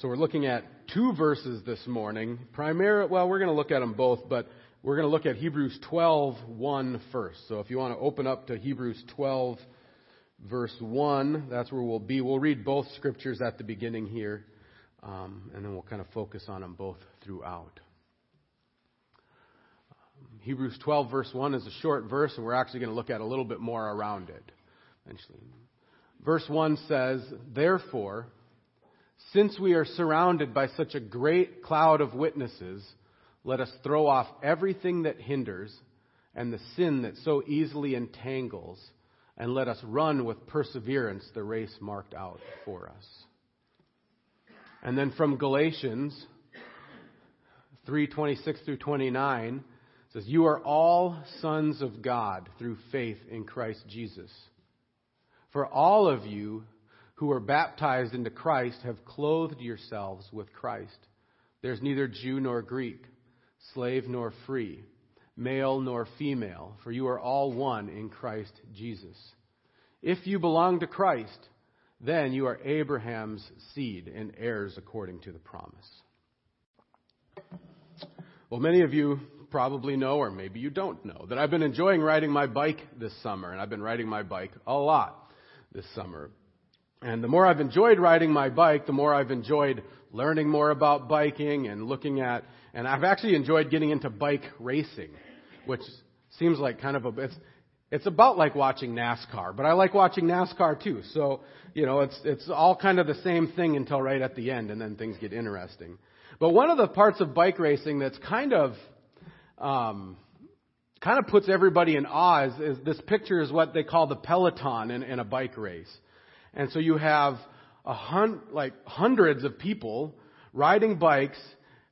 So we're looking at two verses this morning. Primary, well, we're going to look at them both, but we're going to look at Hebrews 12, 1 first. So if you want to open up to Hebrews 12, verse 1, that's where we'll be. We'll read both scriptures at the beginning here, um, and then we'll kind of focus on them both throughout. Hebrews 12, verse 1 is a short verse, and we're actually going to look at a little bit more around it eventually. Verse 1 says, Therefore, since we are surrounded by such a great cloud of witnesses, let us throw off everything that hinders and the sin that so easily entangles, and let us run with perseverance the race marked out for us. And then from Galatians 3:26 through 29 says, "You are all sons of God through faith in Christ Jesus. For all of you who are baptized into Christ have clothed yourselves with Christ. There's neither Jew nor Greek, slave nor free, male nor female, for you are all one in Christ Jesus. If you belong to Christ, then you are Abraham's seed and heirs according to the promise. Well, many of you probably know, or maybe you don't know, that I've been enjoying riding my bike this summer, and I've been riding my bike a lot this summer. And the more I've enjoyed riding my bike, the more I've enjoyed learning more about biking and looking at, and I've actually enjoyed getting into bike racing, which seems like kind of a, it's, it's about like watching NASCAR, but I like watching NASCAR too. So, you know, it's, it's all kind of the same thing until right at the end and then things get interesting. But one of the parts of bike racing that's kind of, um, kind of puts everybody in awe is, is this picture is what they call the peloton in, in a bike race. And so you have a hun- like hundreds of people riding bikes.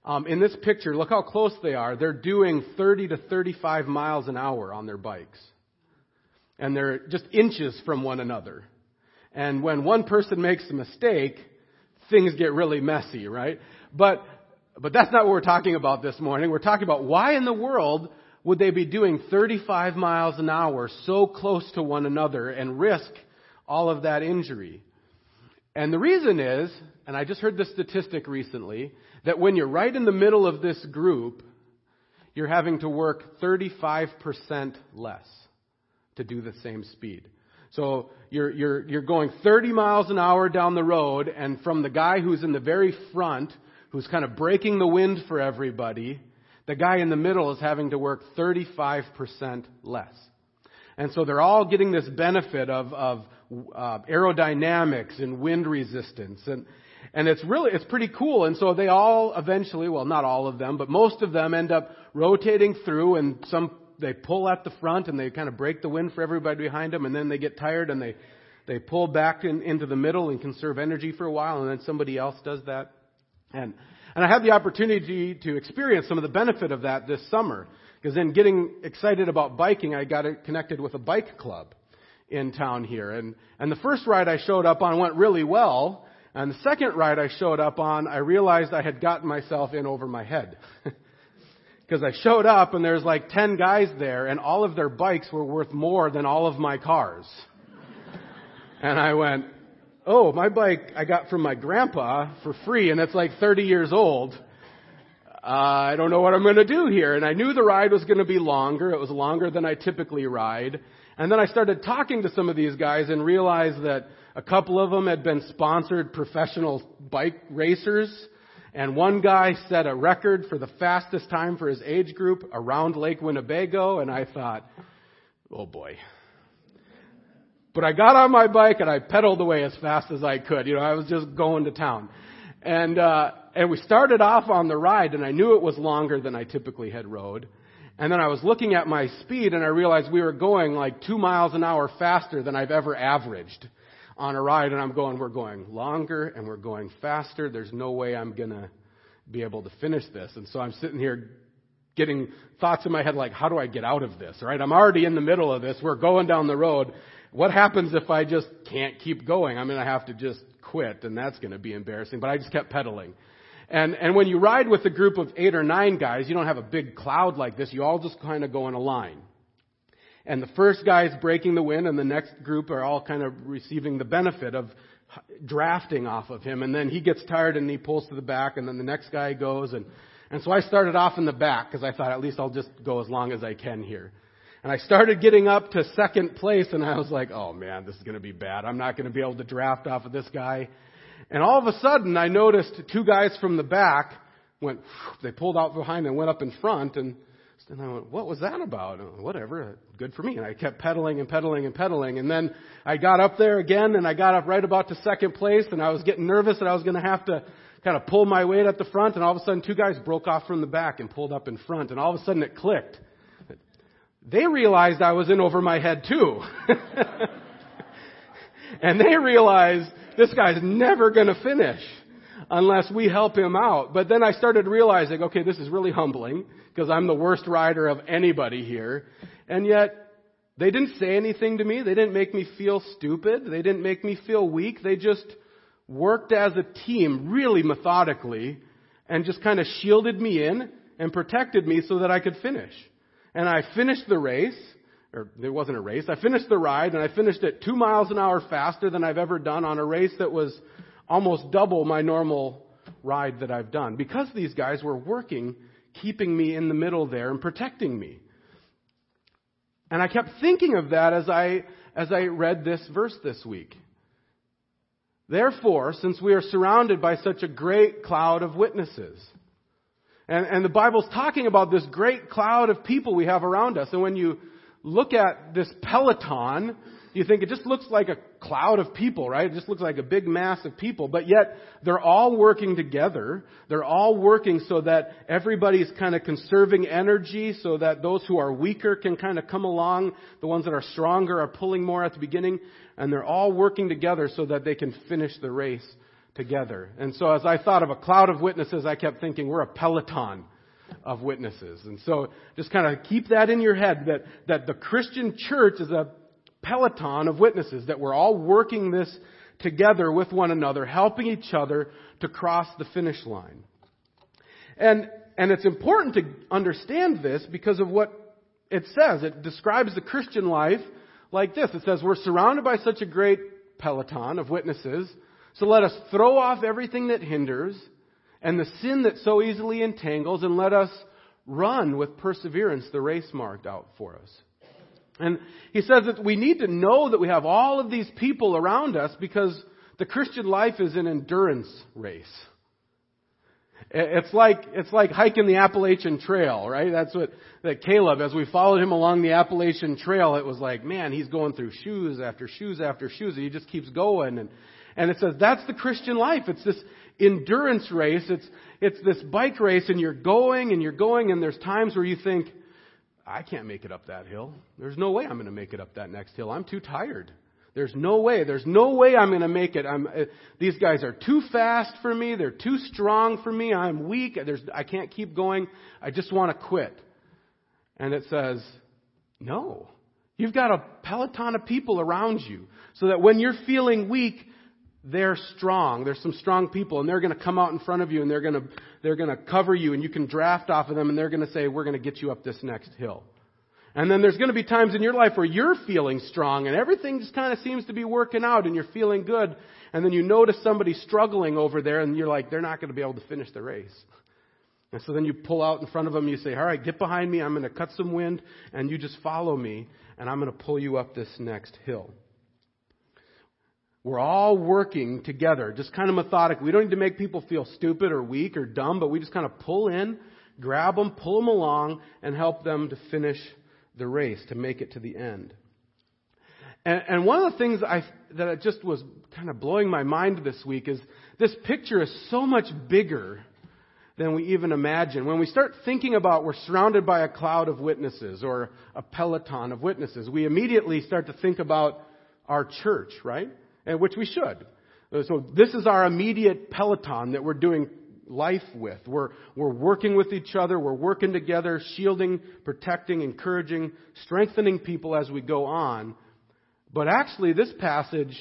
Um, in this picture, look how close they are. They're doing 30 to 35 miles an hour on their bikes. And they're just inches from one another. And when one person makes a mistake, things get really messy, right? But, but that's not what we're talking about this morning. We're talking about why in the world would they be doing 35 miles an hour so close to one another and risk all of that injury. And the reason is, and I just heard this statistic recently, that when you're right in the middle of this group, you're having to work 35% less to do the same speed. So you're, you're, you're going 30 miles an hour down the road, and from the guy who's in the very front, who's kind of breaking the wind for everybody, the guy in the middle is having to work 35% less. And so they're all getting this benefit of, of uh, aerodynamics and wind resistance. And, and it's really, it's pretty cool. And so they all eventually, well, not all of them, but most of them end up rotating through and some, they pull at the front and they kind of break the wind for everybody behind them and then they get tired and they, they pull back in, into the middle and conserve energy for a while and then somebody else does that. And, and I had the opportunity to experience some of the benefit of that this summer. Because in getting excited about biking, I got connected with a bike club in town here. And, and the first ride I showed up on went really well. And the second ride I showed up on, I realized I had gotten myself in over my head. Because I showed up and there's like 10 guys there and all of their bikes were worth more than all of my cars. and I went, oh, my bike I got from my grandpa for free and it's like 30 years old. Uh, I don't know what I'm going to do here. And I knew the ride was going to be longer. It was longer than I typically ride. And then I started talking to some of these guys and realized that a couple of them had been sponsored professional bike racers. And one guy set a record for the fastest time for his age group around Lake Winnebago. And I thought, oh boy. But I got on my bike and I pedaled away as fast as I could. You know, I was just going to town. And, uh, and we started off on the ride and I knew it was longer than I typically had rode. And then I was looking at my speed and I realized we were going like two miles an hour faster than I've ever averaged on a ride. And I'm going, we're going longer and we're going faster. There's no way I'm going to be able to finish this. And so I'm sitting here getting thoughts in my head like, how do I get out of this? Right? I'm already in the middle of this. We're going down the road. What happens if I just can't keep going? I'm going to have to just quit and that's going to be embarrassing. But I just kept pedaling. And, and when you ride with a group of eight or nine guys, you don't have a big cloud like this. You all just kind of go in a line. And the first guy is breaking the wind and the next group are all kind of receiving the benefit of drafting off of him and then he gets tired and he pulls to the back and then the next guy goes and and so I started off in the back because I thought at least I'll just go as long as I can here. And I started getting up to second place and I was like, oh man, this is going to be bad. I'm not going to be able to draft off of this guy. And all of a sudden I noticed two guys from the back went, they pulled out behind and went up in front and then I went, what was that about? Whatever, uh, good for me. And I kept pedaling and pedaling and pedaling. And then I got up there again and I got up right about to second place and I was getting nervous that I was going to have to kind of pull my weight at the front and all of a sudden two guys broke off from the back and pulled up in front and all of a sudden it clicked. They realized I was in over my head too. and they realized this guy's never going to finish unless we help him out. But then I started realizing, okay, this is really humbling because I'm the worst rider of anybody here. And yet, they didn't say anything to me. They didn't make me feel stupid. They didn't make me feel weak. They just worked as a team really methodically and just kind of shielded me in and protected me so that I could finish. And I finished the race, or it wasn't a race. I finished the ride and I finished it two miles an hour faster than I've ever done on a race that was almost double my normal ride that I've done because these guys were working keeping me in the middle there and protecting me. And I kept thinking of that as I, as I read this verse this week. Therefore, since we are surrounded by such a great cloud of witnesses, and, and the Bible's talking about this great cloud of people we have around us, and when you look at this peloton, you think it just looks like a cloud of people, right? It just looks like a big mass of people, but yet they're all working together. They're all working so that everybody's kind of conserving energy so that those who are weaker can kind of come along. The ones that are stronger are pulling more at the beginning, and they're all working together so that they can finish the race together. And so as I thought of a cloud of witnesses, I kept thinking we're a peloton of witnesses. And so just kind of keep that in your head that, that the Christian church is a peloton of witnesses, that we're all working this together with one another, helping each other to cross the finish line. And, and it's important to understand this because of what it says. It describes the Christian life like this. It says, we're surrounded by such a great peloton of witnesses, so let us throw off everything that hinders and the sin that so easily entangles, and let us run with perseverance the race marked out for us. And he says that we need to know that we have all of these people around us because the Christian life is an endurance race. It's like, it's like hiking the Appalachian Trail, right? That's what, that Caleb, as we followed him along the Appalachian Trail, it was like, man, he's going through shoes after shoes after shoes, and he just keeps going. And, and it says that's the Christian life. It's this endurance race. It's, it's this bike race, and you're going and you're going, and there's times where you think, I can't make it up that hill. There's no way I'm going to make it up that next hill. I'm too tired. There's no way. There's no way I'm going to make it. I'm, uh, these guys are too fast for me. They're too strong for me. I'm weak. There's, I can't keep going. I just want to quit. And it says, no. You've got a peloton of people around you so that when you're feeling weak, they're strong. There's some strong people and they're going to come out in front of you and they're going to, they're going to cover you and you can draft off of them and they're going to say, we're going to get you up this next hill. And then there's going to be times in your life where you're feeling strong and everything just kind of seems to be working out and you're feeling good. And then you notice somebody struggling over there and you're like, they're not going to be able to finish the race. And so then you pull out in front of them and you say, all right, get behind me. I'm going to cut some wind and you just follow me and I'm going to pull you up this next hill. We're all working together, just kind of methodic. We don't need to make people feel stupid or weak or dumb, but we just kind of pull in, grab them, pull them along, and help them to finish the race, to make it to the end. And, and one of the things I, that just was kind of blowing my mind this week is this picture is so much bigger than we even imagine. When we start thinking about we're surrounded by a cloud of witnesses or a peloton of witnesses, we immediately start to think about our church, right? And which we should. Uh, so this is our immediate peloton that we're doing life with. We're, we're working with each other. We're working together, shielding, protecting, encouraging, strengthening people as we go on. But actually, this passage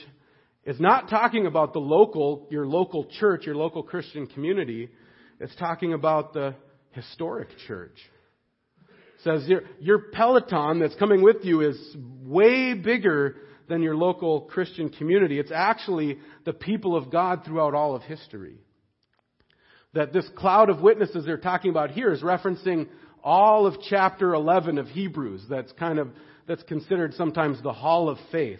is not talking about the local, your local church, your local Christian community. It's talking about the historic church. It says your, your peloton that's coming with you is way bigger than your local Christian community. It's actually the people of God throughout all of history. That this cloud of witnesses they're talking about here is referencing all of chapter 11 of Hebrews. That's kind of, that's considered sometimes the hall of faith.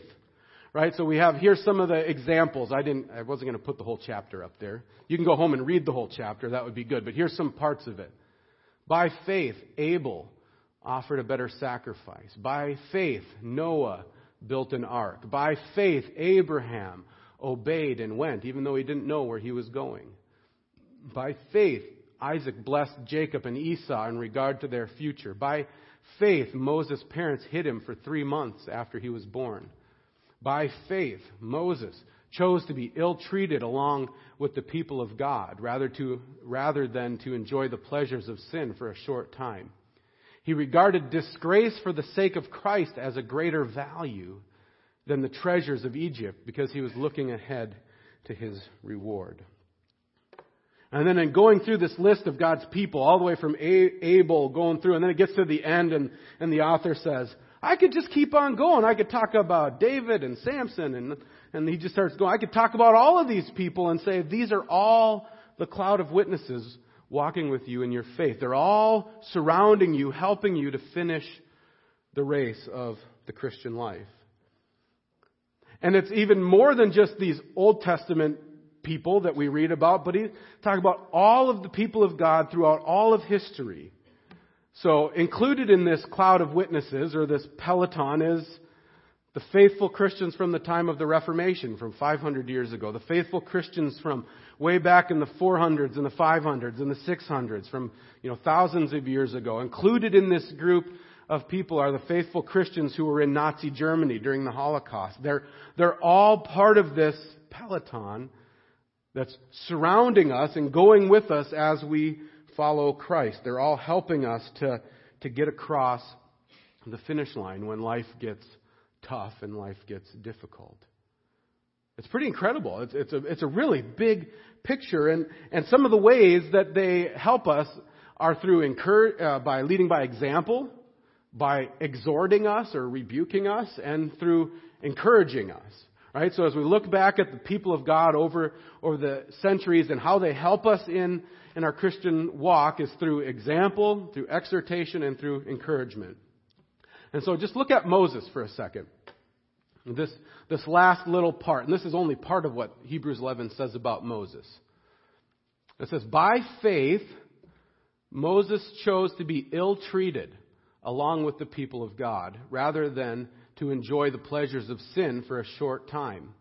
Right? So we have here some of the examples. I didn't, I wasn't going to put the whole chapter up there. You can go home and read the whole chapter. That would be good. But here's some parts of it. By faith, Abel offered a better sacrifice. By faith, Noah built an ark. By faith, Abraham obeyed and went, even though he didn't know where he was going. By faith, Isaac blessed Jacob and Esau in regard to their future. By faith, Moses' parents hid him for three months after he was born. By faith, Moses chose to be ill treated along with the people of God rather, to, rather than to enjoy the pleasures of sin for a short time. He regarded disgrace for the sake of Christ as a greater value than the treasures of Egypt because he was looking ahead to his reward. And then in going through this list of God's people, all the way from Abel going through, and then it gets to the end, and, and the author says, I could just keep on going. I could talk about David and Samson and, and he just starts going. I could talk about all of these people and say, these are all the cloud of witnesses walking with you in your faith. They're all surrounding you, helping you to finish the race of the Christian life. And it's even more than just these Old Testament people that we read about, but he talk about all of the people of God throughout all of history so, included in this cloud of witnesses, or this peloton, is the faithful Christians from the time of the Reformation, from 500 years ago. The faithful Christians from way back in the 400s and the 500s and the 600s, from you know thousands of years ago. Included in this group of people are the faithful Christians who were in Nazi Germany during the Holocaust. They're, they're all part of this peloton that's surrounding us and going with us as we follow Christ. They're all helping us to, to get across the finish line when life gets tough and life gets difficult. It's pretty incredible. It's, it's, a, it's a really big picture, and, and some of the ways that they help us are through incur, uh, by leading by example, by exhorting us or rebuking us, and through encouraging us. Right? So as we look back at the people of God over, over the centuries and how they help us in in our Christian walk is through example, through exhortation, and through encouragement. And so just look at Moses for a second. This, this last little part, and this is only part of what Hebrews 11 says about Moses. It says, By faith, Moses chose to be ill treated along with the people of God, rather than to enjoy the pleasures of sin for a short time.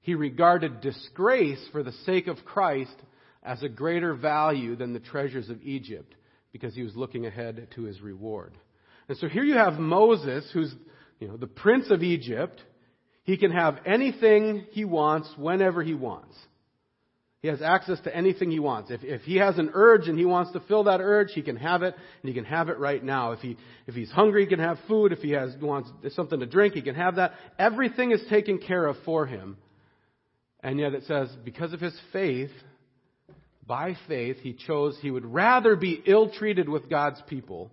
He regarded disgrace for the sake of Christ as a greater value than the treasures of Egypt because he was looking ahead to his reward. And so here you have Moses, who's you know, the prince of Egypt. He can have anything he wants whenever he wants. He has access to anything he wants. If, if he has an urge and he wants to fill that urge, he can have it, and he can have it right now. If, he, if he's hungry, he can have food. If he has, wants something to drink, he can have that. Everything is taken care of for him. And yet it says, because of his faith, by faith, he chose he would rather be ill treated with God's people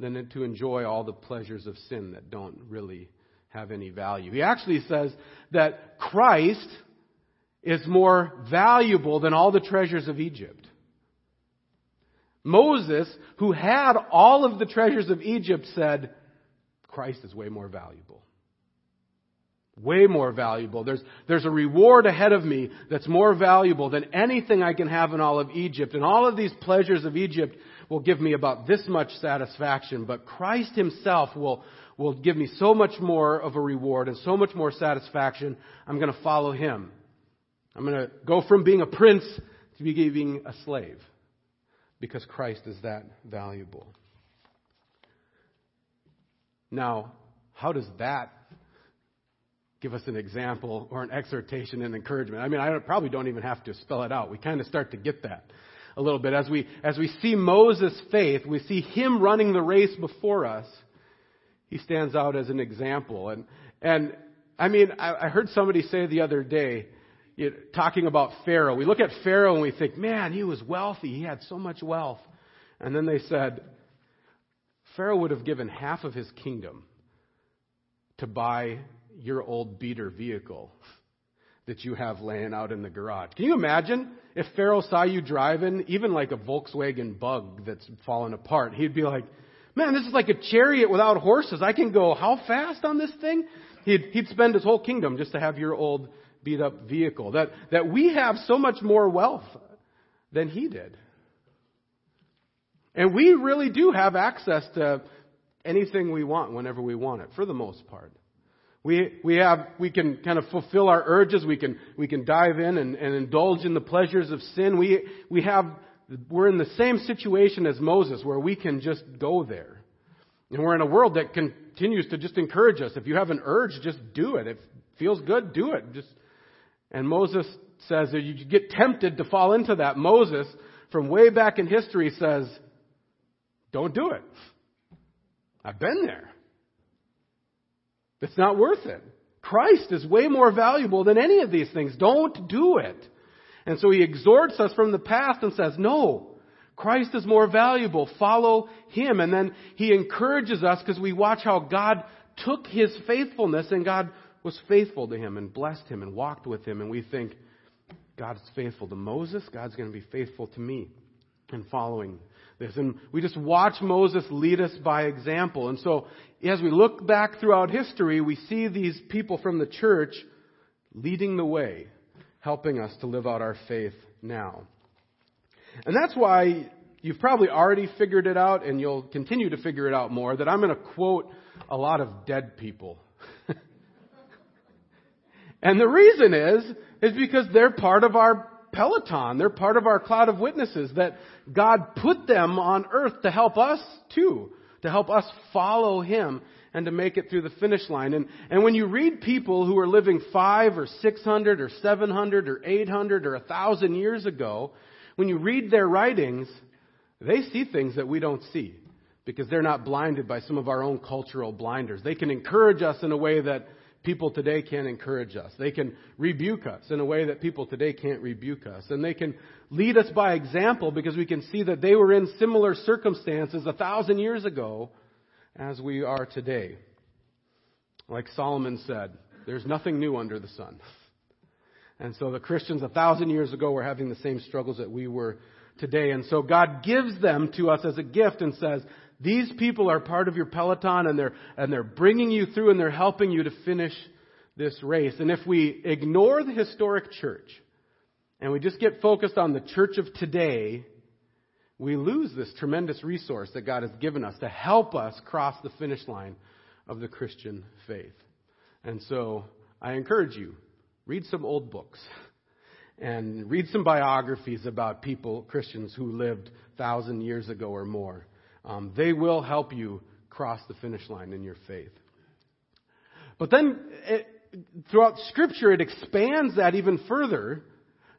than to enjoy all the pleasures of sin that don't really have any value. He actually says that Christ is more valuable than all the treasures of Egypt. Moses, who had all of the treasures of Egypt, said, Christ is way more valuable. Way more valuable. There's, there's a reward ahead of me that's more valuable than anything I can have in all of Egypt. And all of these pleasures of Egypt will give me about this much satisfaction, but Christ Himself will, will give me so much more of a reward and so much more satisfaction. I'm going to follow Him. I'm going to go from being a prince to being a slave because Christ is that valuable. Now, how does that give us an example or an exhortation and encouragement. I mean, I probably don't even have to spell it out. We kind of start to get that a little bit. As we, as we see Moses' faith, we see him running the race before us. He stands out as an example. And, and I mean, I, I heard somebody say the other day, you know, talking about Pharaoh. We look at Pharaoh and we think, man, he was wealthy. He had so much wealth. And then they said, Pharaoh would have given half of his kingdom to buy your old beater vehicle that you have laying out in the garage. Can you imagine if Pharaoh saw you driving, even like a Volkswagen bug that's fallen apart? He'd be like, man, this is like a chariot without horses. I can go how fast on this thing? He'd, he'd spend his whole kingdom just to have your old beat up vehicle. That, that we have so much more wealth than he did. And we really do have access to anything we want whenever we want it, for the most part. We, we have, we can kind of fulfill our urges. We can, we can dive in and, and indulge in the pleasures of sin. We, we have, we're in the same situation as Moses where we can just go there. And we're in a world that continues to just encourage us. If you have an urge, just do it. If it feels good, do it. Just, and Moses says that you get tempted to fall into that. Moses, from way back in history, says, don't do it. I've been there. It's not worth it. Christ is way more valuable than any of these things. Don't do it. And so he exhorts us from the past and says, no, Christ is more valuable. Follow him. And then he encourages us because we watch how God took his faithfulness and God was faithful to him and blessed him and walked with him. And we think, God's faithful to Moses. God's going to be faithful to me in following this. And we just watch Moses lead us by example. And so as we look back throughout history, we see these people from the church leading the way, helping us to live out our faith now. And that's why you've probably already figured it out and you'll continue to figure it out more that I'm going to quote a lot of dead people. and the reason is, is because they're part of our peloton. They're part of our cloud of witnesses that God put them on earth to help us too, to help us follow Him and to make it through the finish line. And, and when you read people who are living five or six hundred or seven hundred or eight hundred or a thousand years ago, when you read their writings, they see things that we don't see because they're not blinded by some of our own cultural blinders. They can encourage us in a way that people today can't encourage us. They can rebuke us in a way that people today can't rebuke us. And they can lead us by example because we can see that they were in similar circumstances a thousand years ago as we are today. Like Solomon said, there's nothing new under the sun. And so the Christians a thousand years ago were having the same struggles that we were today. And so God gives them to us as a gift and says, these people are part of your peloton and they're, and they're bringing you through and they're helping you to finish this race. And if we ignore the historic church and we just get focused on the church of today, we lose this tremendous resource that God has given us to help us cross the finish line of the Christian faith. And so I encourage you, read some old books and read some biographies about people, Christians who lived thousand years ago or more. Um, they will help you cross the finish line in your faith. But then, it, throughout Scripture, it expands that even further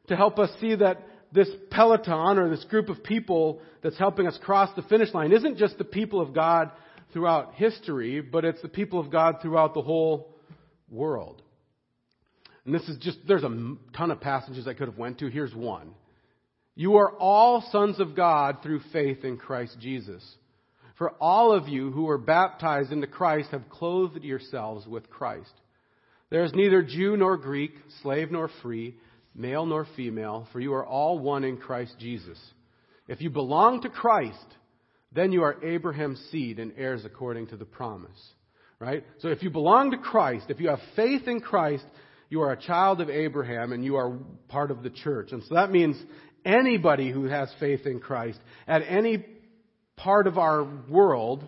to help us see that this peloton or this group of people that's helping us cross the finish line isn't just the people of God throughout history, but it's the people of God throughout the whole world. And this is just, there's a ton of passages I could have went to. Here's one. You are all sons of God through faith in Christ Jesus. For all of you who are baptized into Christ have clothed yourselves with Christ. There is neither Jew nor Greek, slave nor free, male nor female, for you are all one in Christ Jesus. If you belong to Christ, then you are Abraham's seed and heirs according to the promise. Right? So if you belong to Christ, if you have faith in Christ, you are a child of Abraham and you are part of the church. And so that means Anybody who has faith in Christ at any part of our world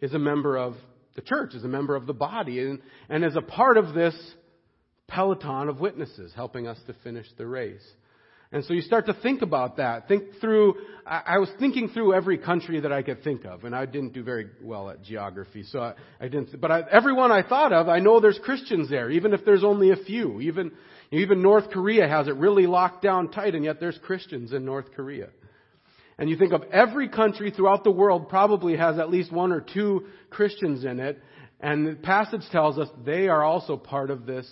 is a member of the church, is a member of the body, and, and is a part of this peloton of witnesses helping us to finish the race. And so you start to think about that. Think through, I, I, was thinking through every country that I could think of, and I didn't do very well at geography, so I, I didn't, but I, everyone I thought of, I know there's Christians there, even if there's only a few. Even, even North Korea has it really locked down tight, and yet there's Christians in North Korea. And you think of every country throughout the world probably has at least one or two Christians in it, and the passage tells us they are also part of this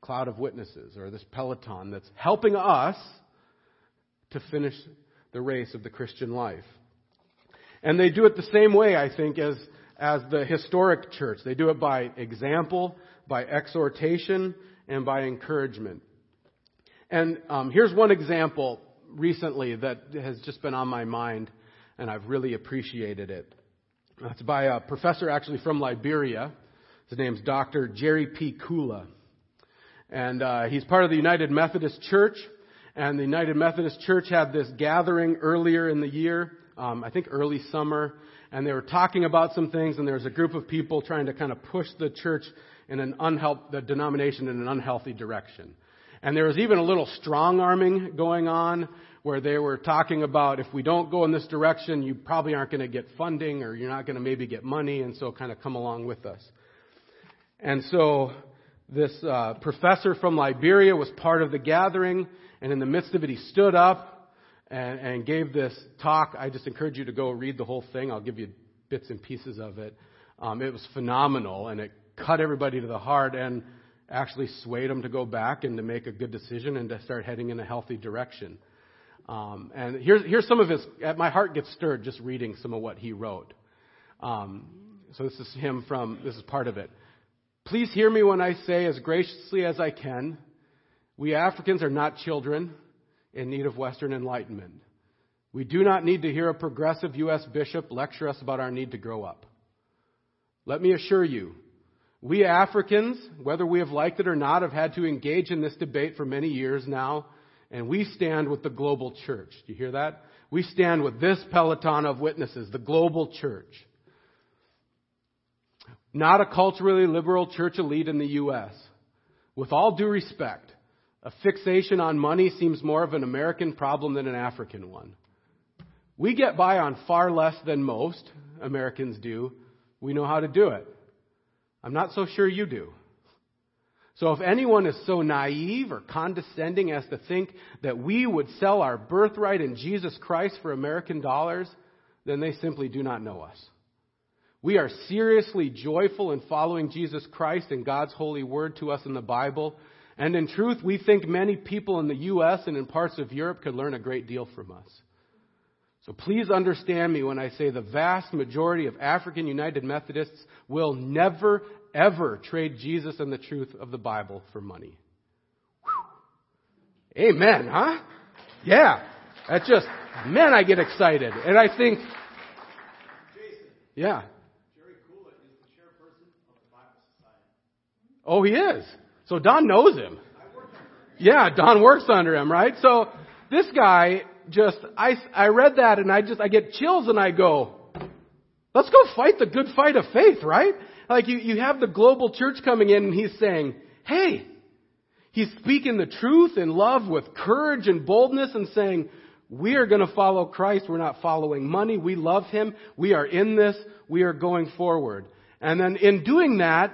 cloud of witnesses, or this peloton that's helping us to finish the race of the Christian life. And they do it the same way, I think, as, as the historic church. They do it by example, by exhortation, and by encouragement. And um, here's one example recently that has just been on my mind, and I've really appreciated it. It's by a professor actually from Liberia. His name's Dr. Jerry P. Kulah. And uh, he's part of the United Methodist Church. And the United Methodist Church had this gathering earlier in the year, um, I think early summer, and they were talking about some things, and there was a group of people trying to kind of push the church in an unhelp, the denomination in an unhealthy direction. And there was even a little strong arming going on where they were talking about if we don't go in this direction, you probably aren't going to get funding or you're not going to maybe get money, and so kind of come along with us. And so this uh, professor from Liberia was part of the gathering, and in the midst of it, he stood up and, and gave this talk. I just encourage you to go read the whole thing. I'll give you bits and pieces of it. Um, it was phenomenal, and it cut everybody to the heart and actually swayed them to go back and to make a good decision and to start heading in a healthy direction. Um, and here's, here's some of his, my heart gets stirred just reading some of what he wrote. Um, so this is him from, this is part of it. Please hear me when I say, as graciously as I can, we Africans are not children in need of Western enlightenment. We do not need to hear a progressive U.S. bishop lecture us about our need to grow up. Let me assure you, we Africans, whether we have liked it or not, have had to engage in this debate for many years now, and we stand with the global church. Do you hear that? We stand with this peloton of witnesses, the global church. Not a culturally liberal church elite in the U.S. With all due respect, a fixation on money seems more of an American problem than an African one. We get by on far less than most Americans do. We know how to do it. I'm not so sure you do. So if anyone is so naive or condescending as to think that we would sell our birthright in Jesus Christ for American dollars, then they simply do not know us. We are seriously joyful in following Jesus Christ and God's holy word to us in the Bible. And in truth, we think many people in the U.S. and in parts of Europe could learn a great deal from us. So please understand me when I say the vast majority of African United Methodists will never, ever trade Jesus and the truth of the Bible for money. Whew. Amen, huh? Yeah. That's just, man, I get excited. And I think, Jason, yeah. Oh, he is. So Don knows him. Yeah, Don works under him, right? So this guy just, I, I read that and I just, I get chills and I go, let's go fight the good fight of faith, right? Like you, you have the global church coming in and he's saying, hey, he's speaking the truth in love with courage and boldness and saying, we are going to follow Christ. We're not following money. We love him. We are in this. We are going forward. And then in doing that,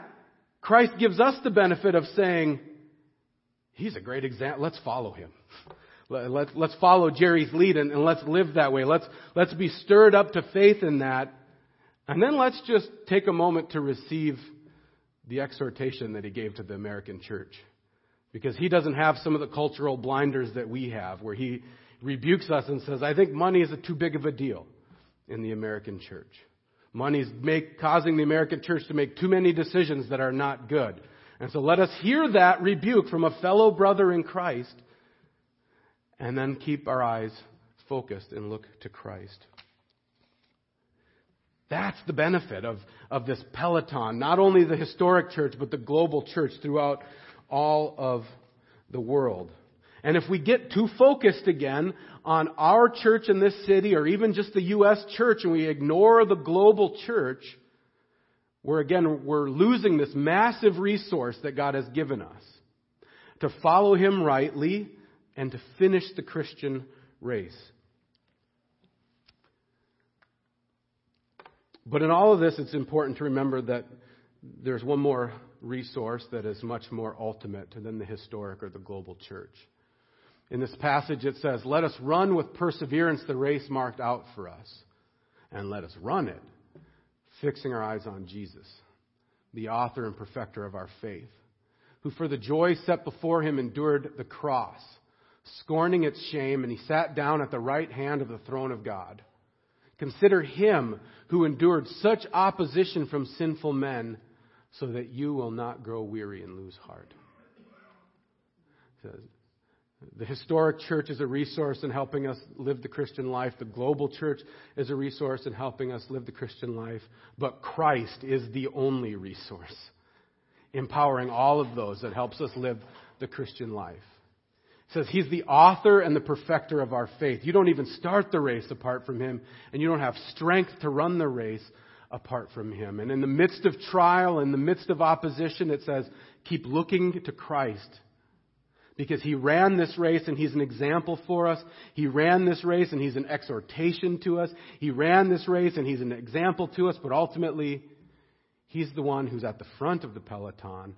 Christ gives us the benefit of saying, he's a great example. Let's follow him. Let's, let's follow Jerry's lead and, and let's live that way. Let's, let's be stirred up to faith in that. And then let's just take a moment to receive the exhortation that he gave to the American church. Because he doesn't have some of the cultural blinders that we have, where he rebukes us and says, I think money is a too big of a deal in the American church. Money's make, causing the American church to make too many decisions that are not good. And so let us hear that rebuke from a fellow brother in Christ and then keep our eyes focused and look to Christ. That's the benefit of, of this peloton, not only the historic church, but the global church throughout all of the world. And if we get too focused again on our church in this city or even just the U.S. church and we ignore the global church, we're again, we're losing this massive resource that God has given us to follow Him rightly and to finish the Christian race. But in all of this, it's important to remember that there's one more resource that is much more ultimate than the historic or the global church. In this passage, it says, Let us run with perseverance the race marked out for us, and let us run it, fixing our eyes on Jesus, the author and perfecter of our faith, who for the joy set before him endured the cross scorning its shame, and he sat down at the right hand of the throne of God. Consider him who endured such opposition from sinful men so that you will not grow weary and lose heart. The historic church is a resource in helping us live the Christian life. The global church is a resource in helping us live the Christian life. But Christ is the only resource, empowering all of those that helps us live the Christian life. Says he's the author and the perfecter of our faith. You don't even start the race apart from him, and you don't have strength to run the race apart from him. And in the midst of trial, in the midst of opposition, it says, keep looking to Christ because he ran this race and he's an example for us. He ran this race and he's an exhortation to us. He ran this race and he's an example to us, but ultimately, he's the one who's at the front of the peloton,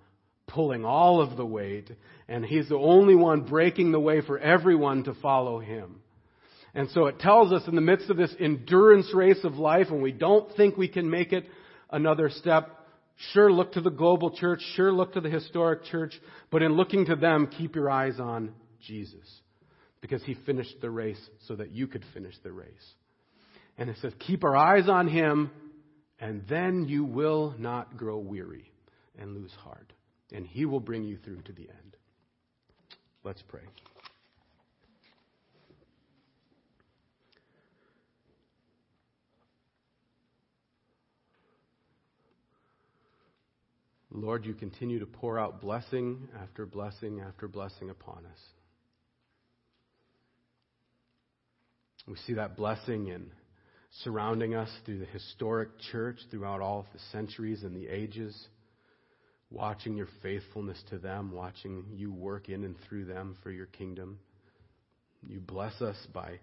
pulling all of the weight, and he's the only one breaking the way for everyone to follow him. And so it tells us in the midst of this endurance race of life, and we don't think we can make it another step, Sure, look to the global church. Sure, look to the historic church. But in looking to them, keep your eyes on Jesus. Because he finished the race so that you could finish the race. And it says, keep our eyes on him, and then you will not grow weary and lose heart. And he will bring you through to the end. Let's pray. Lord, you continue to pour out blessing after blessing after blessing upon us. We see that blessing in surrounding us through the historic church throughout all the centuries and the ages, watching your faithfulness to them, watching you work in and through them for your kingdom. You bless us by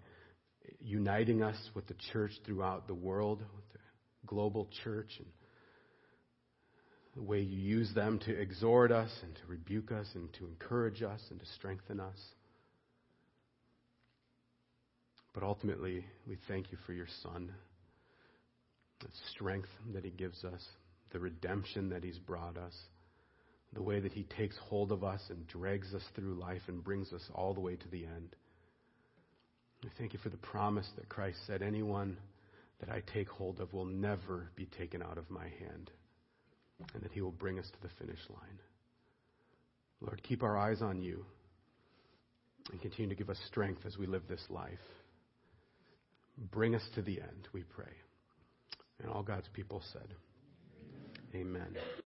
uniting us with the church throughout the world, the global church, and the way you use them to exhort us and to rebuke us and to encourage us and to strengthen us. But ultimately, we thank you for your Son, the strength that he gives us, the redemption that he's brought us, the way that he takes hold of us and drags us through life and brings us all the way to the end. We thank you for the promise that Christ said, Anyone that I take hold of will never be taken out of my hand and that He will bring us to the finish line. Lord, keep our eyes on you and continue to give us strength as we live this life. Bring us to the end, we pray. And all God's people said, Amen. Amen.